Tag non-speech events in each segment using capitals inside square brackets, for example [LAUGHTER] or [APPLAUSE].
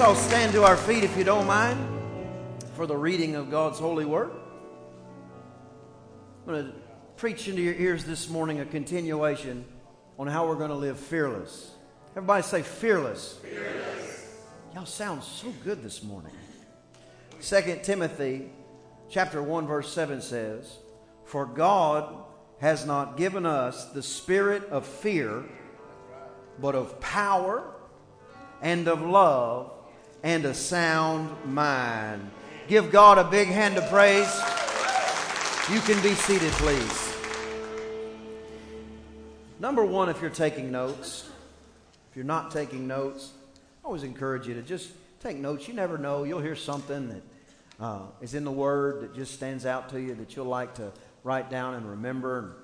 Let's all stand to our feet if you don't mind for the reading of God's holy word. I'm going to preach into your ears this morning a continuation on how we're going to live fearless. Everybody say fearless. Fearless. Y'all sound so good this morning. 2 Timothy chapter 1 verse 7 says, "For God has not given us the spirit of fear, but of power and of love and a sound mind." Give God a big hand of praise. You can be seated, please. Number one, if you're taking notes, if you're not taking notes, I always encourage you to just take notes. You never know. You'll hear something that uh, is in the Word that just stands out to you that you'll like to write down and remember.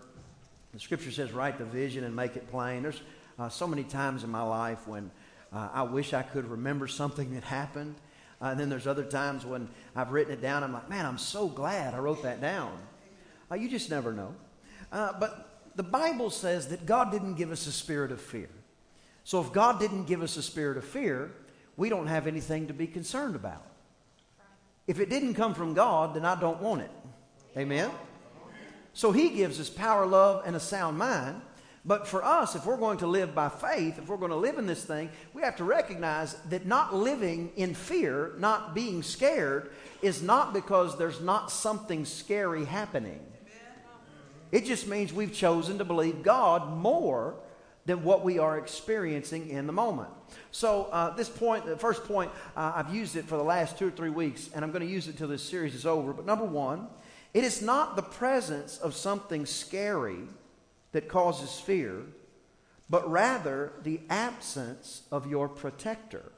The Scripture says, write the vision and make it plain. There's uh, so many times in my life when uh, I wish I could remember something that happened. Uh, and then there's other times when I've written it down. I'm like, man, I'm so glad I wrote that down. Uh, you just never know. Uh, but the Bible says that God didn't give us a spirit of fear. So if God didn't give us a spirit of fear, we don't have anything to be concerned about. If it didn't come from God, then I don't want it. Amen? So He gives us power, love, and a sound mind. But for us, if we're going to live by faith, if we're going to live in this thing, we have to recognize that not living in fear, not being scared, is not because there's not something scary happening. It just means we've chosen to believe God more than what we are experiencing in the moment. So, uh, this point, the first point, uh, I've used it for the last two or three weeks, and I'm going to use it until this series is over. But number one, it is not the presence of something scary that causes fear, but rather the absence of your protector.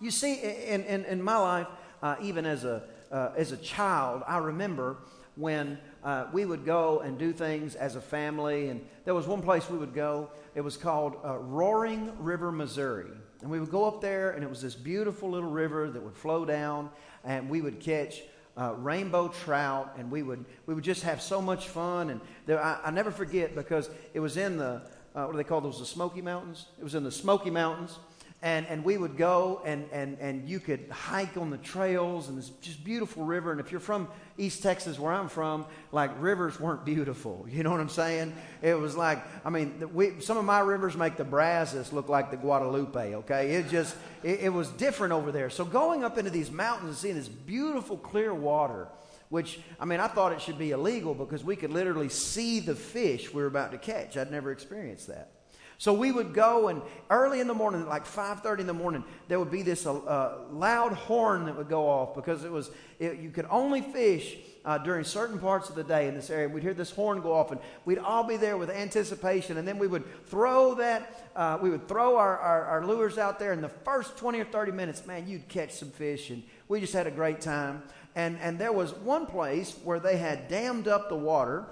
You see, in, in, in my life, uh, even as a, uh, as a child, I remember when uh, we would go and do things as a family. And there was one place we would go. It was called uh, Roaring River, Missouri. And we would go up there, and it was this beautiful little river that would flow down, and we would catch uh, rainbow trout, and we would we would just have so much fun. And there, I, I never forget because it was in the uh, what do they call those? The Smoky Mountains. It was in the Smoky Mountains, and, and we would go and, and, and you could hike on the trails and this just beautiful river. And if you're from East Texas, where I'm from, like rivers weren't beautiful. [LAUGHS] You know what I'm saying? It was like, I mean, we, some of my rivers make the Brazos look like the Guadalupe, okay? It just, it, it was different over there. So going up into these mountains and seeing this beautiful clear water, which, I mean, I thought it should be illegal because we could literally see the fish we were about to catch. I'd never experienced that. So we would go, and early in the morning, like 5:30 in the morning, there would be this uh, uh, loud horn that would go off because it was it, you could only fish uh, during certain parts of the day in this area. We'd hear this horn go off, and we'd all be there with anticipation. And then we would throw that, uh, we would throw our, our, our lures out there. In the first 20 or 30 minutes, man, you'd catch some fish, and we just had a great time. And and there was one place where they had dammed up the water,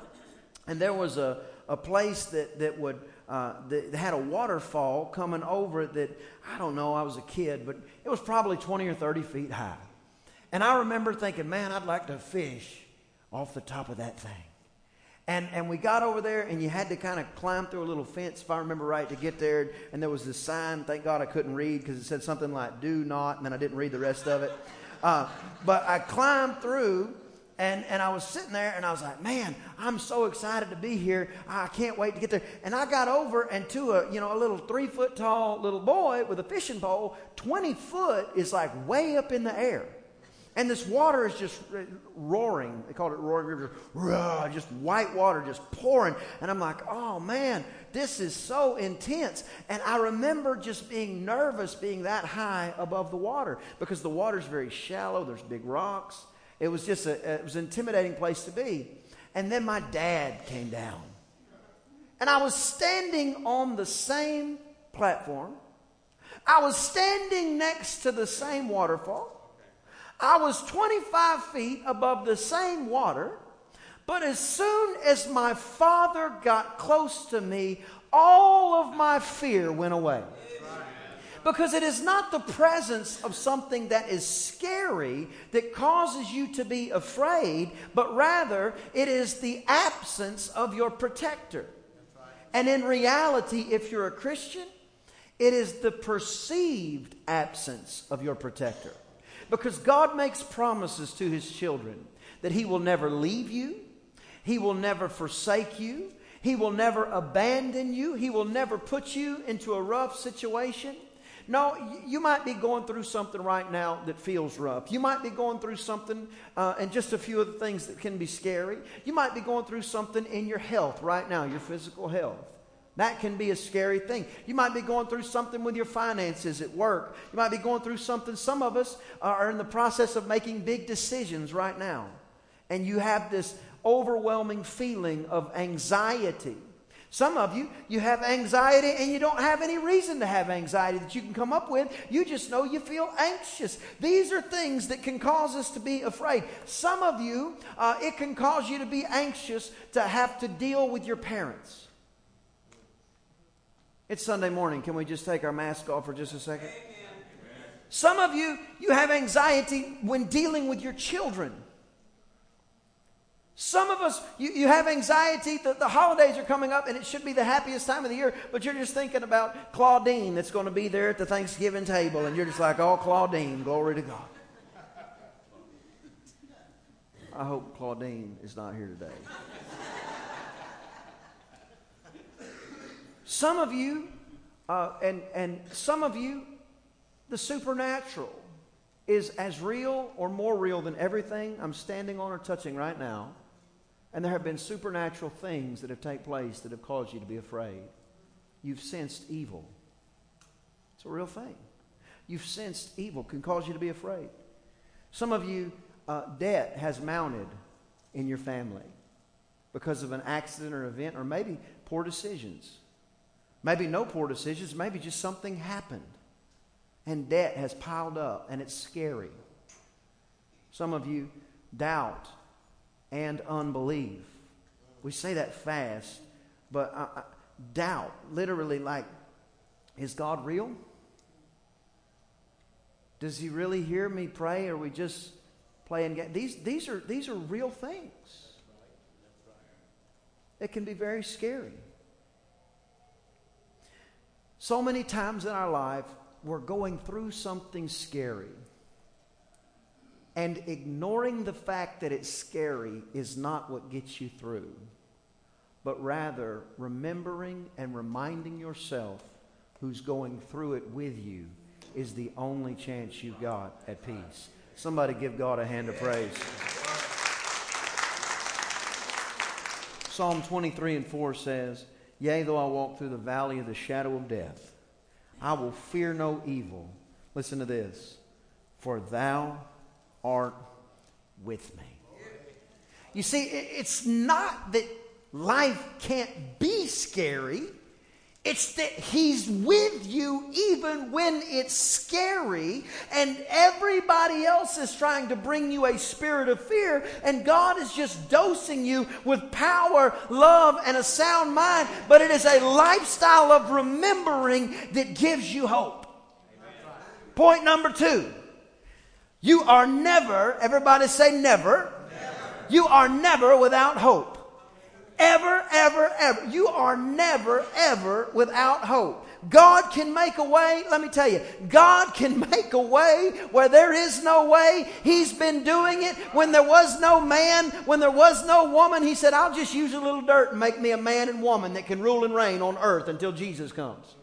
and there was a a place that that would uh, they had a waterfall coming over it that, I don't know, I was a kid, but it was probably 20 or 30 feet high. And I remember thinking, man, I'd like to fish off the top of that thing. And, and we got over there, and you had to kind of climb through a little fence, if I remember right, to get there. And there was this sign, thank God I couldn't read because it said something like, do not, and then I didn't read the rest of it. Uh, but I climbed through, and, and I was sitting there and I was like, man, I'm so excited to be here. I can't wait to get there. And I got over and to a, you know, a little three foot tall little boy with a fishing pole, 20 foot is like way up in the air. And this water is just roaring. They called it roaring river. Just white water just pouring. And I'm like, oh man, this is so intense. And I remember just being nervous being that high above the water because the water's very shallow. There's big rocks. It was just a, it was an intimidating place to be. And then my dad came down. And I was standing on the same platform. I was standing next to the same waterfall. I was 25 feet above the same water. But as soon as my father got close to me, all of my fear went away. Because it is not the presence of something that is scary that causes you to be afraid, but rather it is the absence of your protector. And in reality, if you're a Christian, it is the perceived absence of your protector. Because God makes promises to his children that he will never leave you, he will never forsake you, he will never abandon you, he will never put you into a rough situation. No, you might be going through something right now that feels rough. You might be going through something, uh, and just a few of the things that can be scary. You might be going through something in your health right now, your physical health. That can be a scary thing. You might be going through something with your finances at work. You might be going through something. Some of us are in the process of making big decisions right now. And you have this overwhelming feeling of anxiety. Some of you, you have anxiety and you don't have any reason to have anxiety that you can come up with. You just know you feel anxious. These are things that can cause us to be afraid. Some of you, uh, it can cause you to be anxious to have to deal with your parents. It's Sunday morning. Can we just take our mask off for just a second? Some of you, you have anxiety when dealing with your children. Some of us, you, you have anxiety that the holidays are coming up and it should be the happiest time of the year, but you're just thinking about Claudine that's going to be there at the Thanksgiving table, and you're just like, oh, Claudine, glory to God. I hope Claudine is not here today. Some of you, uh, and, and some of you, the supernatural is as real or more real than everything I'm standing on or touching right now. And there have been supernatural things that have taken place that have caused you to be afraid. You've sensed evil. It's a real thing. You've sensed evil can cause you to be afraid. Some of you, uh, debt has mounted in your family because of an accident or event, or maybe poor decisions. Maybe no poor decisions, maybe just something happened and debt has piled up and it's scary. Some of you doubt and unbelief. We say that fast, but I, I, doubt, literally, like, is God real? Does He really hear me pray, or we just playing games? These, these, are, these are real things. It can be very scary. So many times in our life, we're going through something scary. And ignoring the fact that it's scary is not what gets you through, but rather remembering and reminding yourself who's going through it with you is the only chance you've got at peace. Somebody give God a hand of praise. Psalm 23 and 4 says, Yea, though I walk through the valley of the shadow of death, I will fear no evil. Listen to this. For thou art with me. You see, it's not that life can't be scary. It's that He's with you even when it's scary, and everybody else is trying to bring you a spirit of fear, and God is just dosing you with power, love, and a sound mind. But it is a lifestyle of remembering that gives you hope. Point number two you are never, everybody say never, never. you are never without hope. Ever, ever, ever. You are never, ever without hope. God can make a way. Let me tell you, God can [LAUGHS] make a way where there is no way. He's been doing it when there was no man, when there was no woman. He said, I'll just use a little dirt and make me a man and woman that can rule and reign on earth until Jesus comes.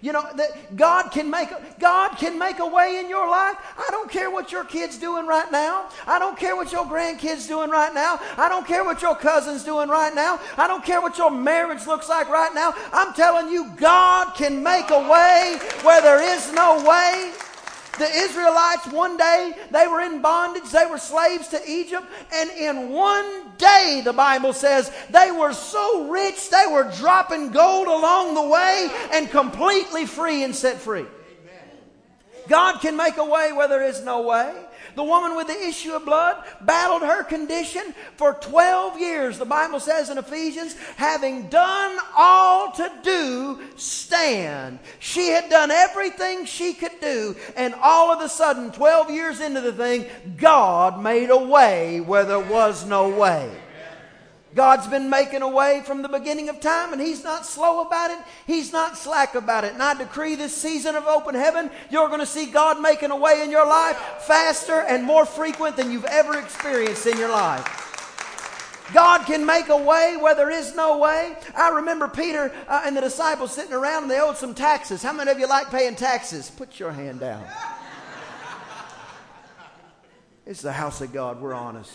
You know that God can make God can make a way in your life. I don't care what your kids doing right now. I don't care what your grandkids doing right now. I don't care what your cousins doing right now. I don't care what your marriage looks like right now. I'm telling you God can make a way where there is no way. The Israelites, one day, they were in bondage. They were slaves to Egypt. And in one day, the Bible says, they were so rich, they were dropping gold along the way and completely free and set free. God can make a way where there is no way. The woman with the issue of blood battled her condition for 12 years. The Bible says in Ephesians, having done all to do, stand. She had done everything she could do, and all of a sudden, 12 years into the thing, God made a way where there was no way. God's been making a way from the beginning of time, and He's not slow about it. He's not slack about it. And I decree this season of open heaven, you're going to see God making a way in your life faster and more frequent than you've ever experienced in your life. God can make a way where there is no way. I remember Peter uh, and the disciples sitting around and they owed some taxes. How many of you like paying taxes? Put your hand down. It's the house of God. We're honest.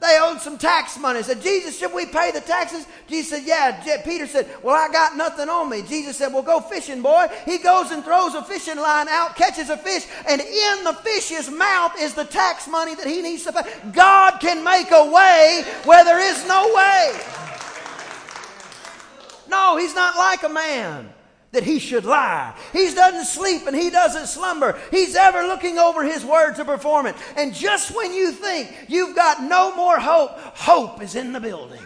They owed some tax money. Said, Jesus, should we pay the taxes? Jesus said, Yeah. Peter said, Well, I got nothing on me. Jesus said, Well, go fishing, boy. He goes and throws a fishing line out, catches a fish, and in the fish's mouth is the tax money that he needs to pay. God can make a way where there is no way. No, he's not like a man that he should lie. He doesn't sleep and he doesn't slumber. He's ever looking over his word to perform it. And just when you think you've got no more hope, hope is in the building.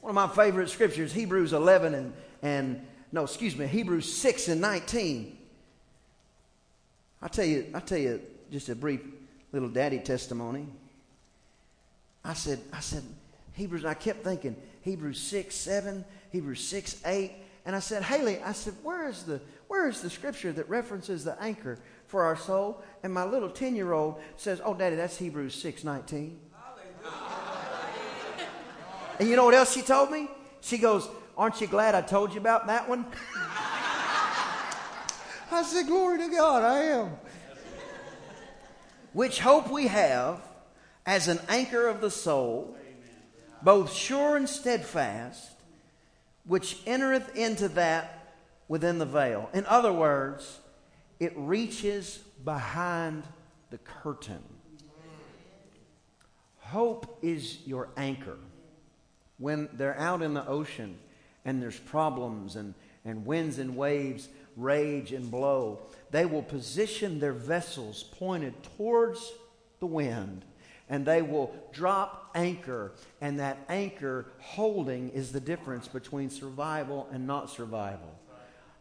One of my favorite scriptures, Hebrews 11 and, and no, excuse me, Hebrews 6 and 19. i tell you, i tell you just a brief little daddy testimony. I said, I said, Hebrews, I kept thinking, Hebrews 6, 7, Hebrews 6, 8, and I said, Haley, I said, where is the where is the scripture that references the anchor for our soul? And my little 10 year old says, Oh, Daddy, that's Hebrews 6 19. and you know what else she told me? She goes, Aren't you glad I told you about that one? [LAUGHS] I said, Glory to God, I am. Which hope we have as an anchor of the soul, both sure and steadfast which entereth into that within the veil. In other words, it reaches behind the curtain. Hope is your anchor. When they're out in the ocean and there's problems and, and winds and waves rage and blow, they will position their vessels pointed towards the wind and they will drop anchor, and that anchor holding is the difference between survival and not survival.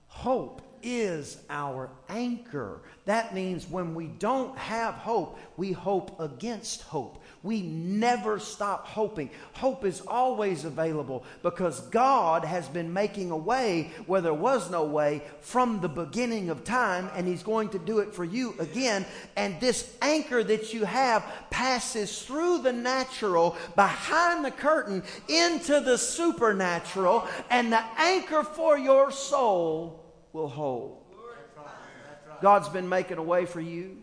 Hope is our anchor. That means when we don't have hope, we hope against hope. We never stop hoping. Hope is always available because God has been making a way where there was no way from the beginning of time, and He's going to do it for you again. And this anchor that you have passes through the natural, behind the curtain, into the supernatural, and the anchor for your soul will hold. God's been making a way for you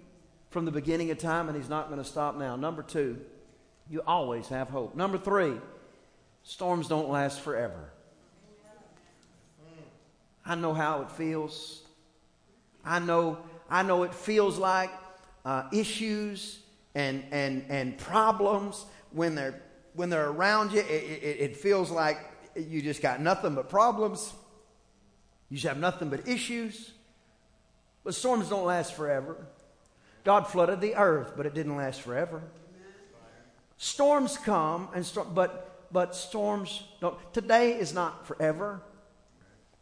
from the beginning of time, and He's not going to stop now. Number two, you always have hope. Number three, storms don't last forever. I know how it feels. I know, I know it feels like uh, issues and, and, and problems when they're, when they're around you. It, it, it feels like you just got nothing but problems. You just have nothing but issues. But storms don't last forever. God flooded the earth, but it didn't last forever. Storms come, and storm, but, but storms don't. Today is not forever.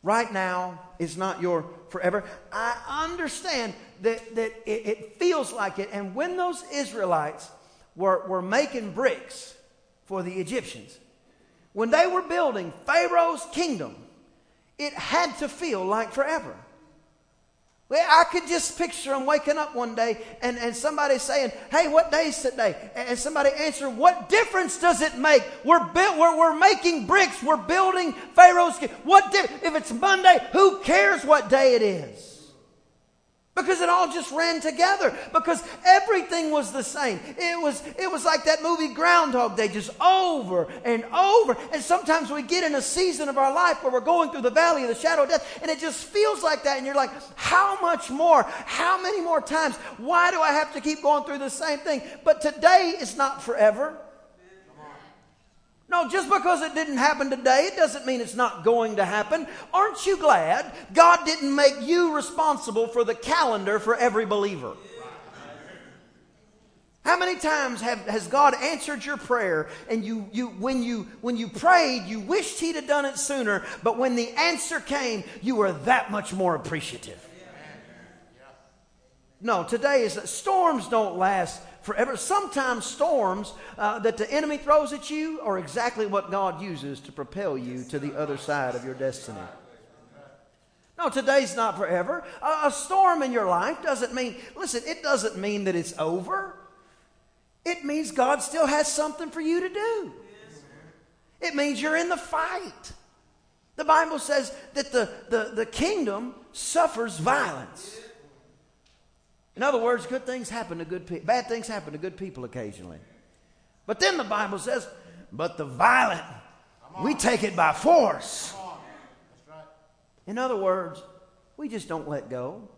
Right now is not your forever. I understand that, that it, it feels like it. And when those Israelites were, were making bricks for the Egyptians, when they were building Pharaoh's kingdom, it had to feel like forever. I could just picture him waking up one day and, and somebody saying, Hey, what day is today? And somebody answering, What difference does it make? We're, built, we're, we're making bricks, we're building Pharaoh's. What di- if it's Monday, who cares what day it is? Because it all just ran together. Because everything was the same. It was, it was like that movie Groundhog Day, just over and over. And sometimes we get in a season of our life where we're going through the valley of the shadow of death, and it just feels like that. And you're like, how much more? How many more times? Why do I have to keep going through the same thing? But today is not forever. No, just because it didn't happen today, it doesn't mean it's not going to happen. Aren't you glad God didn't make you responsible for the calendar for every believer? How many times have, has God answered your prayer and you, you, when, you, when you prayed, you wished He'd have done it sooner, but when the answer came, you were that much more appreciative? No, today is that storms don't last forever. Sometimes storms uh, that the enemy throws at you are exactly what God uses to propel you to the other side of your destiny. No, today's not forever. A, a storm in your life doesn't mean, listen, it doesn't mean that it's over. It means God still has something for you to do. It means you're in the fight. The Bible says that the, the, the kingdom suffers violence. In other words, good things happen to good people, bad things happen to good people occasionally. But then the Bible says, but the violent, we take it by force. In other words, we just don't let go.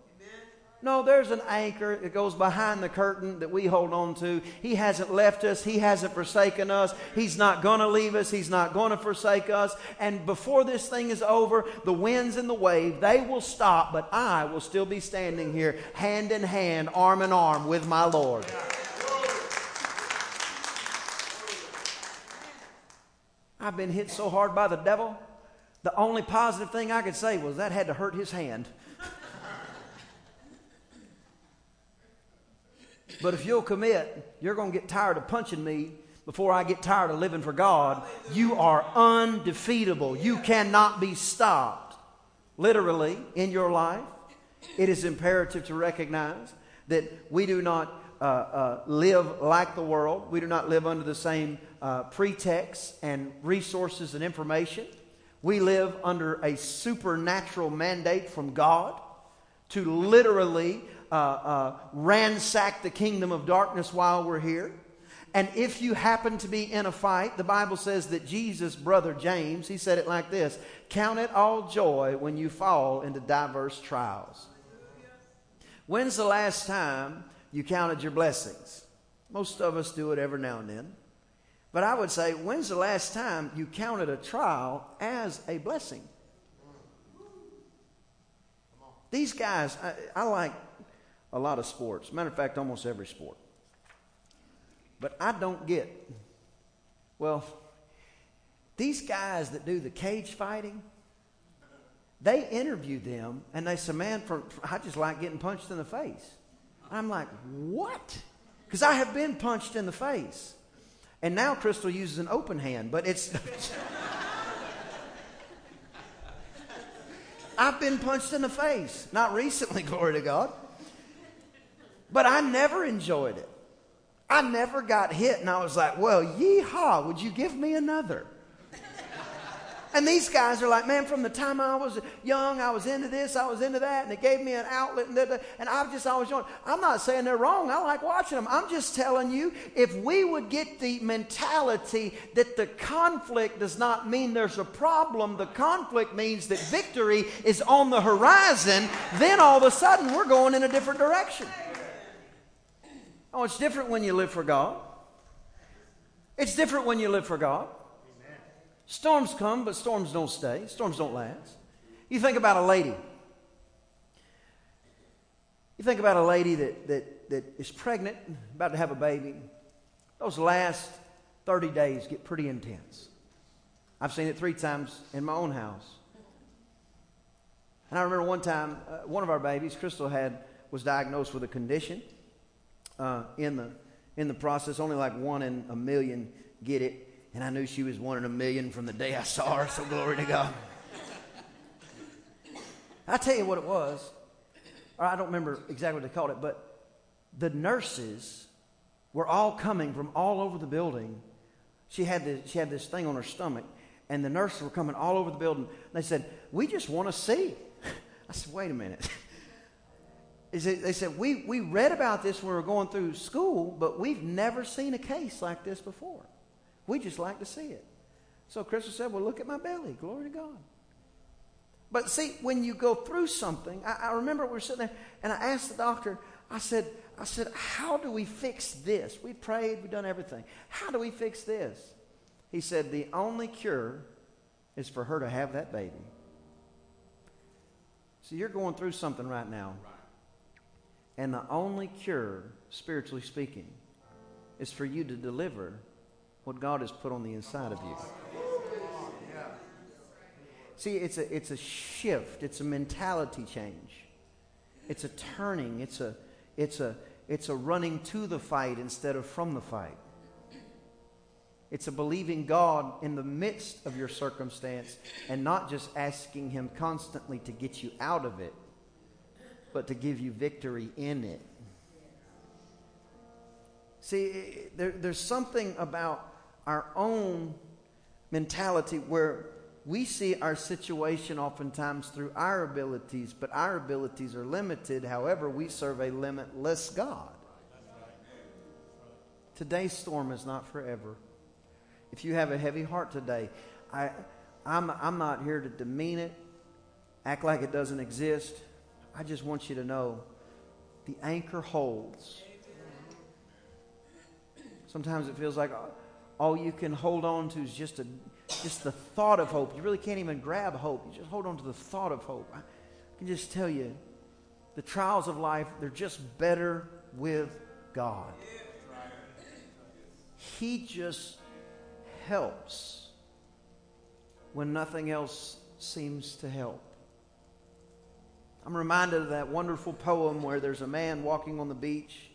No, there's an anchor that goes behind the curtain that we hold on to. He hasn't left us. He hasn't forsaken us. He's not going to leave us. He's not going to forsake us. And before this thing is over, the winds and the wave, they will stop, but I will still be standing here hand in hand, arm in arm with my Lord. I've been hit so hard by the devil. The only positive thing I could say was that had to hurt his hand. But if you'll commit, you're going to get tired of punching me before I get tired of living for God. You are undefeatable. You cannot be stopped. Literally, in your life, it is imperative to recognize that we do not uh, uh, live like the world. We do not live under the same uh, pretexts and resources and information. We live under a supernatural mandate from God to literally uh, uh, ransack the kingdom of darkness while we're here. And if you happen to be in a fight, the Bible says that Jesus' brother James, he said it like this Count it all joy when you fall into diverse trials. When's the last time you counted your blessings? Most of us do it every now and then. But I would say, when's the last time you counted a trial as a blessing? These guys, I, I like a lot of sports. Matter of fact, almost every sport. But I don't get, well, these guys that do the cage fighting, they interview them and they say, man, I just like getting punched in the face. I'm like, what? Because I have been punched in the face. And now Crystal uses an open hand, but it's. [LAUGHS] I've been punched in the face. Not recently, [LAUGHS] glory to God. But I never enjoyed it. I never got hit, and I was like, well, yeehaw, would you give me another? And these guys are like, man, from the time I was young, I was into this, I was into that, and it gave me an outlet, and, and I've just always joined. I'm not saying they're wrong. I like watching them. I'm just telling you, if we would get the mentality that the conflict does not mean there's a problem, the conflict means that victory is on the horizon, then all of a sudden we're going in a different direction. Oh, it's different when you live for God. It's different when you live for God. Amen. Storms come, but storms don't stay. Storms don't last. You think about a lady. You think about a lady that, that, that is pregnant, about to have a baby. Those last 30 days get pretty intense. I've seen it three times in my own house. And I remember one time, uh, one of our babies, Crystal, had was diagnosed with a condition uh, in the in the process. Only like one in a million get it, and I knew she was one in a million from the day I saw her. So glory to God. I tell you what it was. I don't remember exactly what they called it, but the nurses were all coming from all over the building. She had this, she had this thing on her stomach, and the nurses were coming all over the building. They said, "We just want to see." [LAUGHS] I said, "Wait a minute." [LAUGHS] they said, we, we read about this when we were going through school, but we've never seen a case like this before. We just like to see it. So Crystal said, well, look at my belly. Glory to God. But see, when you go through something, I, I remember we were sitting there, and I asked the doctor, I said, I said, how do we fix this? We prayed, we've done everything. How do we fix this? He said, the only cure is for her to have that baby. So you're going through something right now. Right. And the only cure, spiritually speaking, is for you to deliver what God has put on the inside of you. See, it's a, it's a shift, it's a mentality change, it's a turning, it's a, it's a, it's a running to the fight instead of from the fight. It's a believing God in the midst of your circumstance and not just asking Him constantly to get you out of it, but to give you victory in it. See, there, there's something about our own mentality where we see our situation oftentimes through our abilities, but our abilities are limited. However, we serve a limitless God. Today's storm is not forever. If you have a heavy heart today, I, I'm, I'm not here to demean it, act like it doesn't exist. I just want you to know the anchor holds. Sometimes it feels like all you can hold on to is just a just the thought of hope. You really can't even grab hope. You just hold on to the thought of hope. I can just tell you, the trials of life, they're just better with God. He just helps when nothing else seems to help. I'm reminded of that wonderful poem where there's a man walking on the beach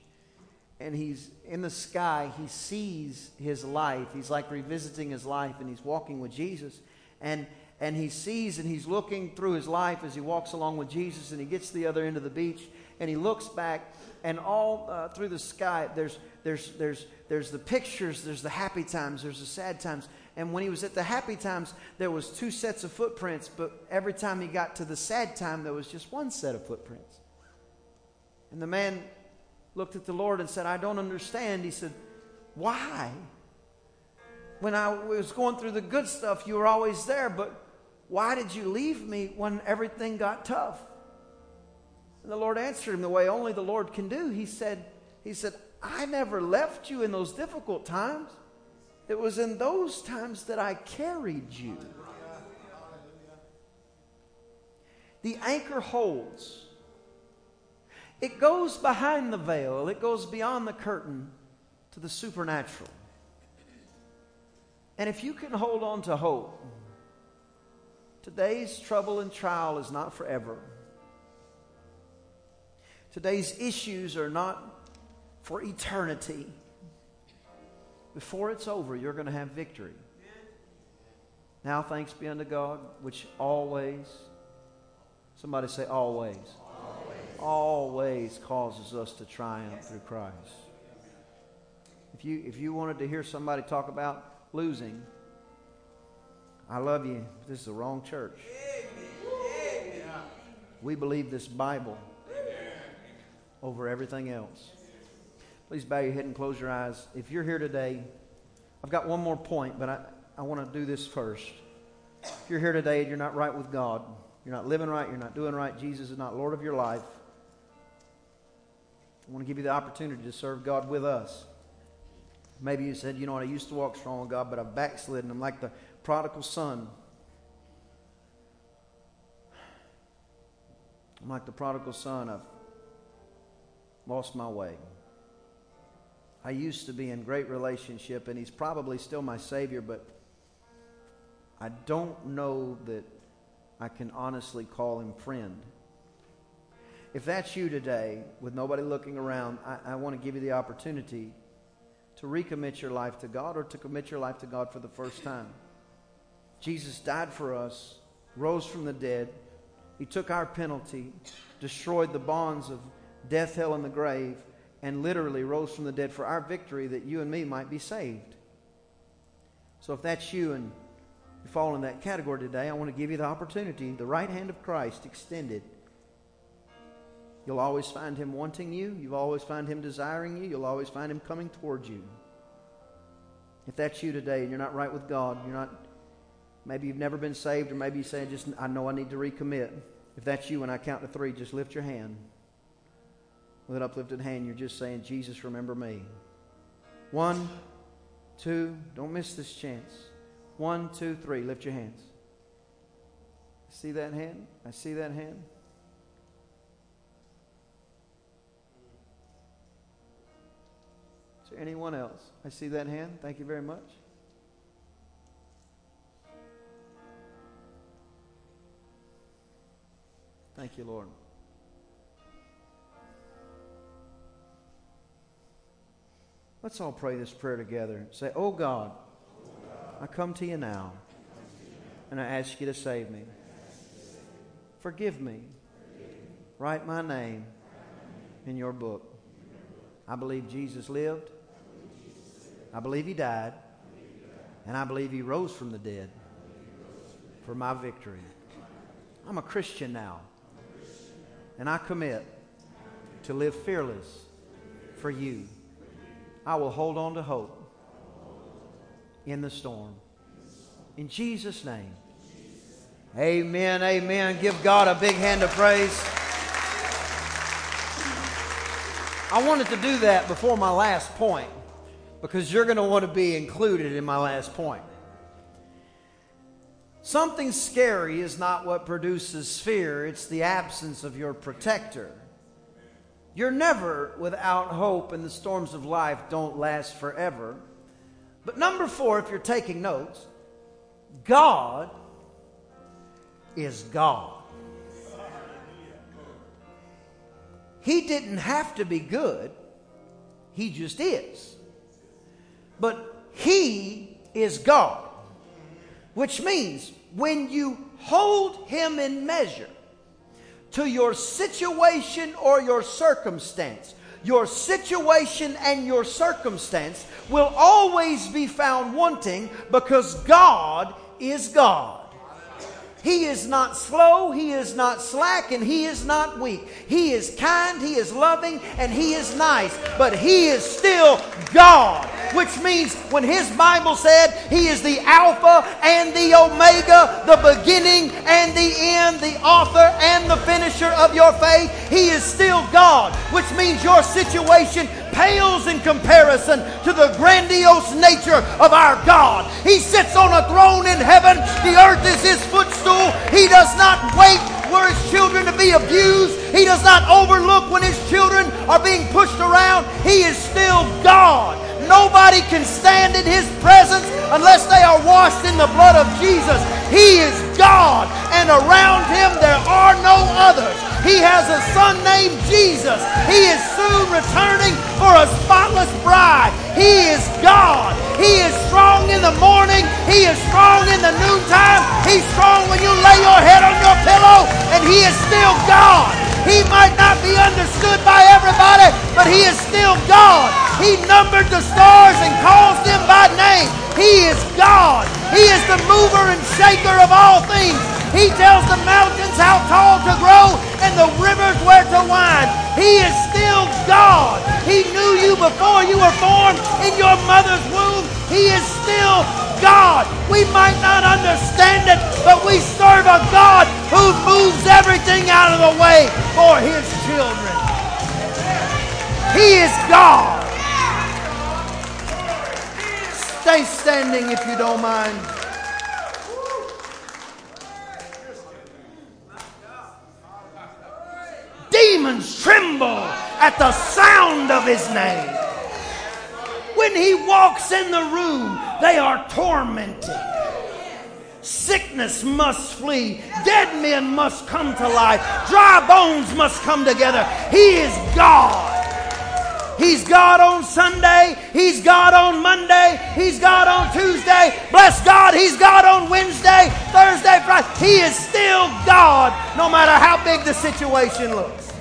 and he's in the sky. He sees his life. He's like revisiting his life and he's walking with Jesus. And, and he sees and he's looking through his life as he walks along with Jesus and he gets to the other end of the beach and he looks back and all uh, through the sky there's, there's, there's, there's the pictures, there's the happy times, there's the sad times. And when he was at the happy times, there was two sets of footprints, but every time he got to the sad time, there was just one set of footprints. And the man looked at the Lord and said, I don't understand. He said, Why? When I was going through the good stuff, you were always there, but why did you leave me when everything got tough? And the Lord answered him the way only the Lord can do. He said, He said, I never left you in those difficult times. It was in those times that I carried you. The anchor holds. It goes behind the veil, it goes beyond the curtain to the supernatural. And if you can hold on to hope, today's trouble and trial is not forever. Today's issues are not for eternity. Before it's over, you're going to have victory. Now, thanks be unto God, which always, somebody say, always, always, always causes us to triumph through Christ. If you, if you wanted to hear somebody talk about losing, I love you. This is the wrong church. We believe this Bible over everything else. Please bow your head and close your eyes. If you're here today, I've got one more point, but I, I want to do this first. If you're here today and you're not right with God, you're not living right, you're not doing right, Jesus is not Lord of your life, I want to give you the opportunity to serve God with us. Maybe you said, you know what, I used to walk strong with God, but I've backslidden. I'm like the prodigal son. I'm like the prodigal son. I've lost my way. I used to be in great relationship, and he's probably still my Savior, but I don't know that I can honestly call him friend. If that's you today, with nobody looking around, I, I want to give you the opportunity to recommit your life to God or to commit your life to God for the first time. Jesus died for us, rose from the dead. He took our penalty, destroyed the bonds of death, hell, and the grave, and literally rose from the dead for our victory that you and me might be saved. So if that's you and you fall in that category today, I want to give you the opportunity, the right hand of Christ extended. You'll always find him wanting you. You'll always find him desiring you. You'll always find him coming towards you. If that's you today and you're not right with God, you're not, maybe you've never been saved, or maybe you say, just, I know I need to recommit. If that's you, when I count to three, just lift your hand with an uplifted hand, you're just saying, Jesus, remember me. One, two, don't miss this chance. One, two, three, lift your hands. See that hand? I see that hand. Is there anyone else? I see that hand. Thank you very much. Thank you, Lord. Let's all pray this prayer together. Say, Oh God, I come to you now, and I ask you to save me. Forgive me. Write my name in your book. I believe Jesus lived. I believe he died. And I believe he rose from the dead for my victory. I'm a Christian now. And I commit to live fearless for you. I will hold on to hope in the storm. In Jesus' name. Amen. Amen. Give God a big hand of praise. I wanted to do that before my last point because you're going to want to be included in my last point. Something scary is not what produces fear, it's the absence of your protector. You're never without hope, and the storms of life don't last forever. But number four, if you're taking notes, God is God. He didn't have to be good, He just is. But He is God, which means when you hold Him in measure to your situation or your circumstance, your situation and your circumstance will always be found wanting because God is God. He is not slow, He is not slack, and He is not weak. He is kind, He is loving, and He is nice. But He is still God, which means when His Bible said He is the Alpha and the Omega, the beginning and the end, the author and the finisher of your faith, He is still God, which means your situation pales in comparison to the grandiose nature of our God. He sits on a throne in heaven, the earth is His footstool. He does not wait for His children to be abused, He does not overlook when His children are being pushed around. He is still God. Nobody can stand in His presence unless they are washed in the blood of Jesus. He is God, and around Him there are no others. He has a son named Jesus. He is soon returning for a spotless bride. He is God. He is strong in the morning. He is strong in the noontime. He's strong when you lay your head on your pillow, and He is still God. He might not be understood by everybody, but He is still God. He numbered the stars and calls them by name. He is God. He is the mover and shaker of all things. He tells the mountains how tall to grow and the rivers where to wind. He is still God. He knew you before you were formed in your mother's womb. He is still God. We might not understand it, but we serve a God who moves everything out of the way for his children. He is God. Stay standing if you don't mind. Demons tremble at the sound of his name. When he walks in the room, they are tormented. Sickness must flee. Dead men must come to life. Dry bones must come together. He is God. He's God on Sunday. He's God on Monday. He's God on Tuesday. Bless God, He's God on Wednesday, Thursday, Friday. He is still God no matter how big the situation looks.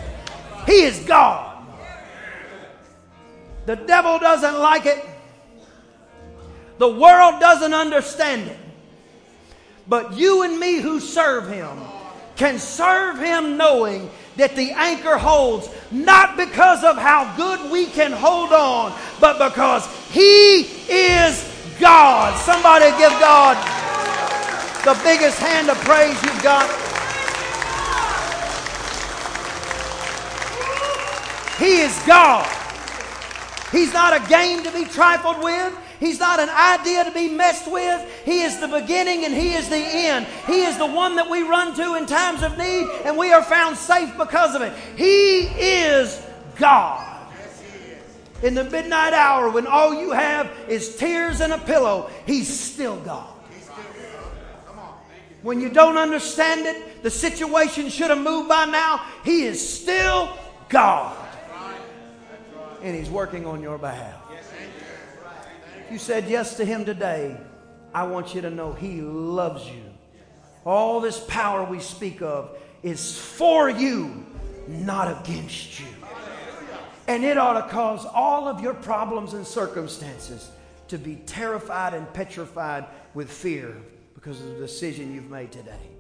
He is God. The devil doesn't like it, the world doesn't understand it. But you and me who serve Him can serve Him knowing that the anchor holds not because of how good we can hold on, but because He is God. Somebody give God the biggest hand of praise you've got. He is God. He's not a game to be trifled with. He's not an idea to be messed with. He is the beginning and He is the end. He is the one that we run to in times of need, and we are found safe because of it. He is God. In the midnight hour, when all you have is tears and a pillow, He's still God. When you don't understand it, the situation should have moved by now. He is still God. and He's working on your behalf. You said yes to Him today, I want you to know He loves you. All this power we speak of is for you, not against you. And it ought to cause all of your problems and circumstances to be terrified and petrified with fear because of the decision you've made today.